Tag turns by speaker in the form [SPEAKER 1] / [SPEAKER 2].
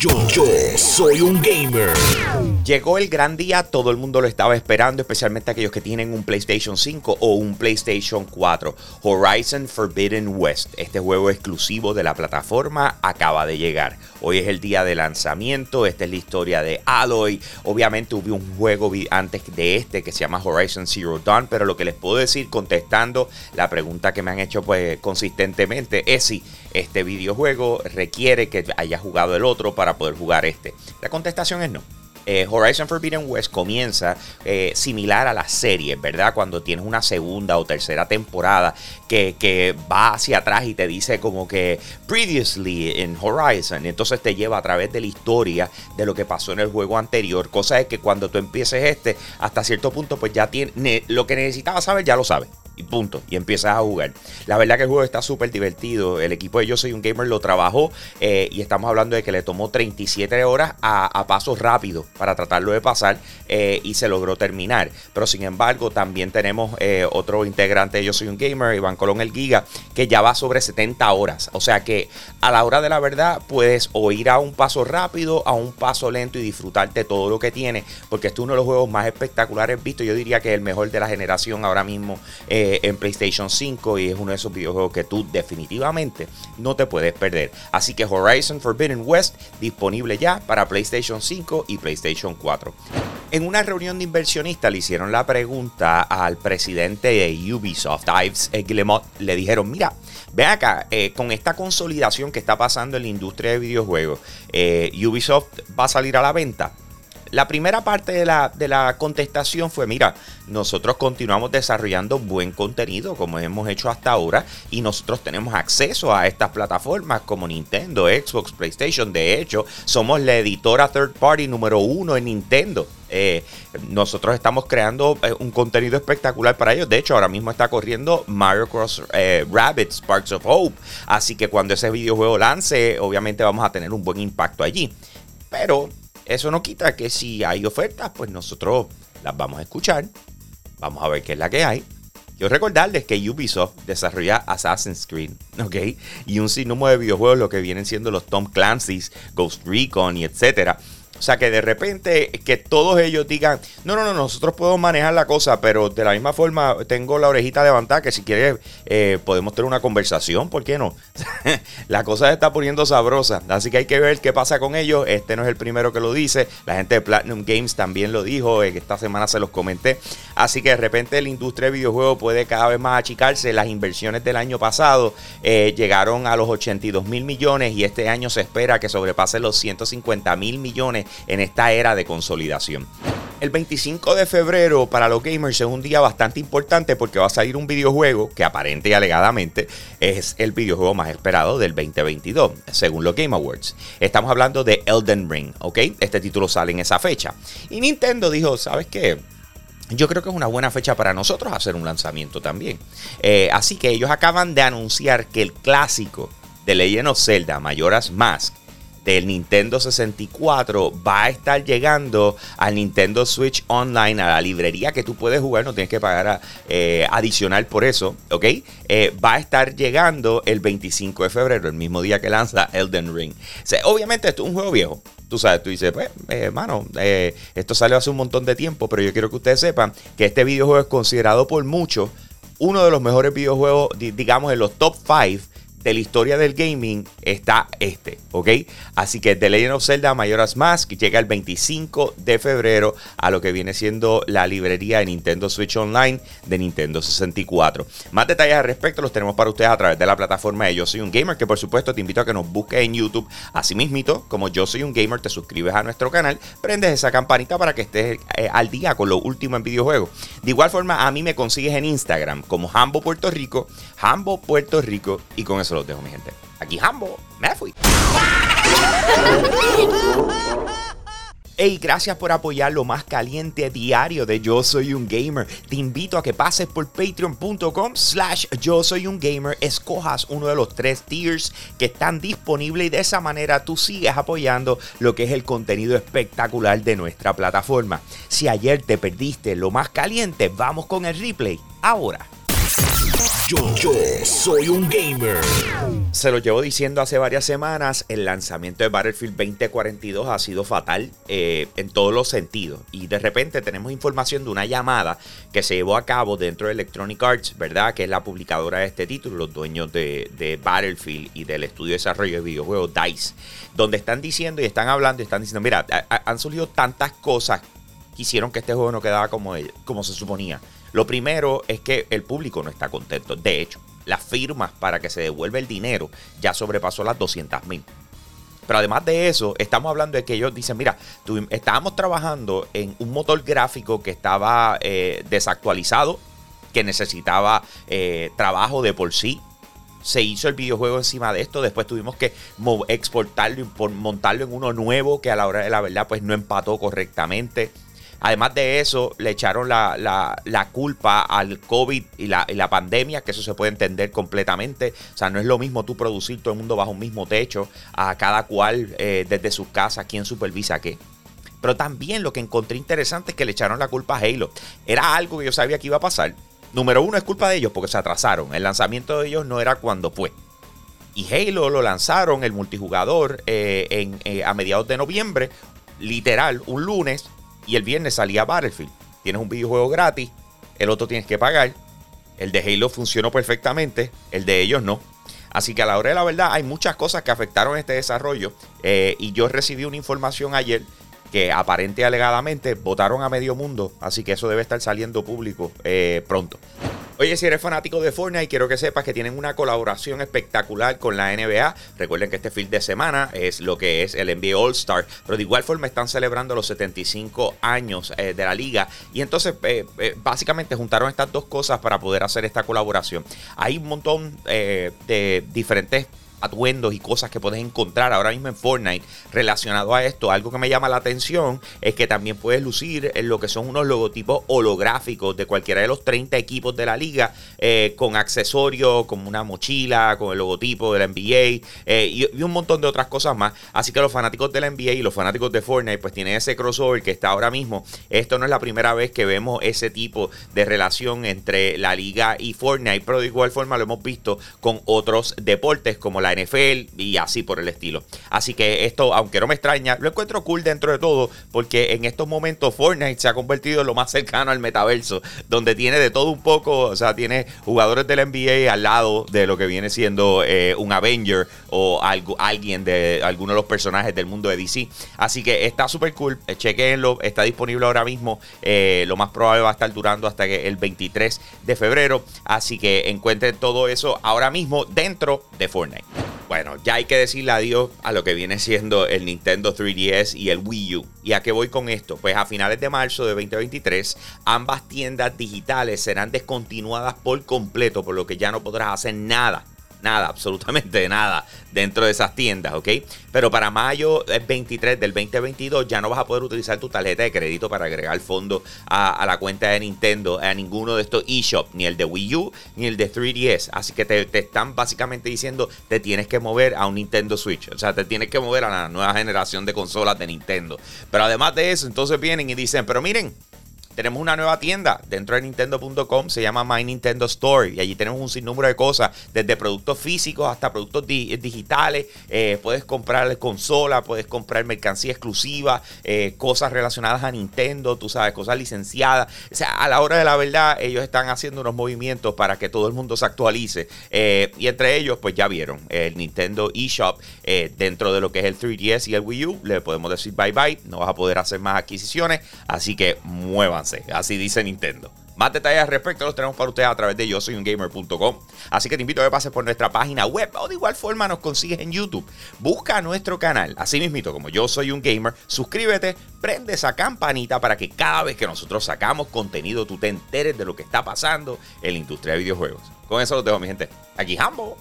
[SPEAKER 1] Yo, yo soy un gamer.
[SPEAKER 2] Llegó el gran día, todo el mundo lo estaba esperando, especialmente aquellos que tienen un PlayStation 5 o un PlayStation 4. Horizon Forbidden West, este juego exclusivo de la plataforma, acaba de llegar. Hoy es el día de lanzamiento, esta es la historia de Aloy. Obviamente hubo un juego antes de este que se llama Horizon Zero Dawn, pero lo que les puedo decir contestando la pregunta que me han hecho pues consistentemente es si este videojuego requiere que haya jugado el otro para poder jugar este. La contestación es no. Eh, Horizon Forbidden West comienza eh, similar a la serie, ¿verdad? Cuando tienes una segunda o tercera temporada que, que, va hacia atrás y te dice como que previously in Horizon, entonces te lleva a través de la historia de lo que pasó en el juego anterior, cosa es que cuando tú empieces este, hasta cierto punto, pues ya tiene lo que necesitabas saber, ya lo sabes y punto. Y empiezas a jugar. La verdad que el juego está súper divertido. El equipo de Yo Soy un Gamer lo trabajó eh, y estamos hablando de que le tomó 37 horas a, pasos rápidos para tratarlo de pasar eh, y se logró terminar. Pero sin embargo, también tenemos eh, otro integrante de Yo Soy un Gamer, Iván Colón el Giga, que ya va sobre 70 horas. O sea que a la hora de la verdad puedes o a un paso rápido, a un paso lento y disfrutarte todo lo que tiene. Porque este es uno de los juegos más espectaculares visto. Yo diría que es el mejor de la generación ahora mismo. En PlayStation 5 y es uno de esos videojuegos que tú definitivamente no te puedes perder. Así que Horizon Forbidden West disponible ya para PlayStation 5 y PlayStation 4. En una reunión de inversionistas le hicieron la pregunta al presidente de Ubisoft, Yves Guillemot, le dijeron, mira, ve acá, eh, con esta consolidación que está pasando en la industria de videojuegos, eh, Ubisoft va a salir a la venta. La primera parte de la, de la contestación fue, mira, nosotros continuamos desarrollando buen contenido como hemos hecho hasta ahora y nosotros tenemos acceso a estas plataformas como Nintendo, Xbox, PlayStation. De hecho, somos la editora third party número uno en Nintendo. Eh, nosotros estamos creando eh, un contenido espectacular para ellos. De hecho, ahora mismo está corriendo Mario Cross eh, Rabbit Sparks of Hope. Así que cuando ese videojuego lance, obviamente vamos a tener un buen impacto allí. Pero eso no quita que si hay ofertas, pues nosotros las vamos a escuchar. Vamos a ver qué es la que hay. Quiero recordarles que Ubisoft desarrolla Assassin's Creed, ¿ok? Y un sinnúmero de videojuegos, lo que vienen siendo los Tom Clancy's, Ghost Recon y etcétera. O sea, que de repente que todos ellos digan, no, no, no, nosotros podemos manejar la cosa, pero de la misma forma tengo la orejita levantada que si quieres eh, podemos tener una conversación, ¿por qué no? la cosa se está poniendo sabrosa, así que hay que ver qué pasa con ellos. Este no es el primero que lo dice, la gente de Platinum Games también lo dijo, eh, esta semana se los comenté. Así que de repente la industria de videojuegos puede cada vez más achicarse. Las inversiones del año pasado eh, llegaron a los 82 mil millones y este año se espera que sobrepase los 150 mil millones en esta era de consolidación. El 25 de febrero para los gamers es un día bastante importante porque va a salir un videojuego que aparente y alegadamente es el videojuego más esperado del 2022, según los Game Awards. Estamos hablando de Elden Ring, ¿ok? Este título sale en esa fecha. Y Nintendo dijo, ¿sabes qué? Yo creo que es una buena fecha para nosotros hacer un lanzamiento también. Eh, así que ellos acaban de anunciar que el clásico de Legend of Zelda, Mayoras Mask, del Nintendo 64 va a estar llegando al Nintendo Switch Online, a la librería que tú puedes jugar, no tienes que pagar eh, adicional por eso, ¿ok? Eh, va a estar llegando el 25 de febrero, el mismo día que lanza Elden Ring. obviamente esto es un juego viejo, tú sabes, tú dices, pues, hermano, eh, esto salió hace un montón de tiempo, pero yo quiero que ustedes sepan que este videojuego es considerado por muchos uno de los mejores videojuegos, digamos, en los top 5 de la historia del gaming está este, ¿ok? Así que The Legend of Zelda Majora's Mask llega el 25 de febrero a lo que viene siendo la librería de Nintendo Switch Online de Nintendo 64. Más detalles al respecto los tenemos para ustedes a través de la plataforma de Yo Soy Un Gamer, que por supuesto te invito a que nos busques en YouTube. Así mismito, como Yo Soy Un Gamer, te suscribes a nuestro canal, prendes esa campanita para que estés eh, al día con lo último en videojuegos. De igual forma, a mí me consigues en Instagram como Hambo Puerto Rico, Hambo Puerto Rico, y con eso los dejo, mi gente. Aquí Hambo, me fui. Hey, gracias por apoyar lo más caliente diario de Yo Soy Un Gamer. Te invito a que pases por patreon.com slash Yo Soy Un Gamer, escojas uno de los tres tiers que están disponibles y de esa manera tú sigues apoyando lo que es el contenido espectacular de nuestra plataforma. Si ayer te perdiste lo más caliente, vamos con el replay ahora.
[SPEAKER 1] Yo, yo soy un gamer.
[SPEAKER 2] Se lo llevo diciendo hace varias semanas, el lanzamiento de Battlefield 2042 ha sido fatal eh, en todos los sentidos. Y de repente tenemos información de una llamada que se llevó a cabo dentro de Electronic Arts, ¿verdad? Que es la publicadora de este título, los dueños de, Battlefield y del estudio de desarrollo de videojuegos DICE, donde están diciendo y están hablando y están diciendo, mira, han surgido tantas cosas hicieron que este juego no quedara como, como se suponía. Lo primero es que el público no está contento. De hecho, las firmas para que se devuelva el dinero ya sobrepasó las 200 mil. Pero además de eso, estamos hablando de que ellos dicen, mira, estábamos trabajando en un motor gráfico que estaba eh, desactualizado, que necesitaba eh, trabajo de por sí. Se hizo el videojuego encima de esto, después tuvimos que exportarlo y montarlo en uno nuevo que a la hora de la verdad pues no empató correctamente. Además de eso, le echaron la, culpa al COVID y la, pandemia, que eso se puede entender completamente. O sea, no es lo mismo tú producir todo el mundo bajo un mismo techo, a cada cual eh, desde sus casas, quién supervisa qué. Pero también lo que encontré interesante es que le echaron la culpa a Halo. Era algo que yo sabía que iba a pasar. Número uno es culpa de ellos porque se atrasaron. El lanzamiento de ellos no era cuando fue. Y Halo lo lanzaron, el multijugador, eh, en, eh, a mediados de noviembre, literal, un lunes, y el viernes salía Battlefield. Tienes un videojuego gratis, el otro tienes que pagar. El de Halo funcionó perfectamente, el de ellos no. Así que a la hora de la verdad hay muchas cosas que afectaron este desarrollo eh, y yo recibí una información ayer que aparente y alegadamente votaron a medio mundo, así que eso debe estar saliendo público eh, pronto. Oye, si eres fanático de Fortnite, quiero que sepas que tienen una colaboración espectacular con la NBA. Recuerden que este fin de semana es lo que es el NBA All Star, pero de igual forma están celebrando los 75 años eh, de la liga. Y entonces, eh, eh, básicamente juntaron estas dos cosas para poder hacer esta colaboración. Hay un montón de diferentes atuendos y cosas que puedes encontrar ahora mismo en Fortnite relacionado a esto. Algo que me llama la atención es que también puedes lucir lo que son unos logotipos holográficos de cualquiera de los 30 equipos de la liga eh, con accesorios como una mochila, con el logotipo de la NBA eh, y, un montón de otras cosas más. Así que los fanáticos de la NBA y los fanáticos de Fortnite pues tienen ese crossover que está ahora mismo. Esto no es la primera vez que vemos ese tipo de relación entre la liga y Fortnite, pero de igual forma lo hemos visto con otros deportes como la NFL y así por el estilo. Así que esto, aunque no me extraña, lo encuentro cool dentro de todo porque en estos momentos Fortnite se ha convertido en lo más cercano al metaverso, donde tiene de todo un poco, o sea, tiene jugadores del NBA al lado de lo que viene siendo eh, un Avenger o alguien de alguno de los personajes del mundo de DC. Así que está súper cool, eh, chequenlo, está disponible ahora mismo, eh, lo más probable va a estar durando hasta que el 23 de febrero, así que encuentren todo eso ahora mismo dentro de Fortnite. Bueno, ya hay que decirle adiós a lo que viene siendo el Nintendo 3DS y el Wii U. ¿Y a qué voy con esto? Pues a finales de marzo de 2023, ambas tiendas digitales serán descontinuadas por completo, por lo que ya no podrás hacer nada nada, absolutamente nada dentro de esas tiendas, ¿ok? Pero para mayo 23 del 2022 ya no vas a poder utilizar tu tarjeta de crédito para agregar fondos a, la cuenta de Nintendo, a ninguno de estos eShop, ni el de Wii U, ni el de 3DS. Así que te, te están básicamente diciendo, te tienes que mover a un Nintendo Switch. O sea, te tienes que mover a la nueva generación de consolas de Nintendo. Pero además de eso, entonces vienen y dicen, pero miren, tenemos una nueva tienda dentro de Nintendo.com, se llama My Nintendo Store y allí tenemos un sinnúmero de cosas, desde productos físicos hasta productos digitales. Eh, puedes comprar consola, puedes comprar mercancía exclusiva, eh, cosas relacionadas a Nintendo, tú sabes, cosas licenciadas. O sea, a la hora de la verdad, ellos están haciendo unos movimientos para que todo el mundo se actualice. Eh, y entre ellos, pues ya vieron el Nintendo eShop dentro de lo que es el 3DS y el Wii U. Le podemos decir bye bye, no vas a poder hacer más adquisiciones, así que muévanse. Así dice Nintendo. Más detalles al respecto los tenemos para ustedes a través de yo soy un gamer.com. Así que te invito a que pases por nuestra página web o de igual forma nos consigues en YouTube. Busca nuestro canal, así mismito como yo soy un gamer, suscríbete, prende esa campanita para que cada vez que nosotros sacamos contenido tú te enteres de lo que está pasando en la industria de videojuegos. Con eso lo dejo mi gente. Aquí Hambo.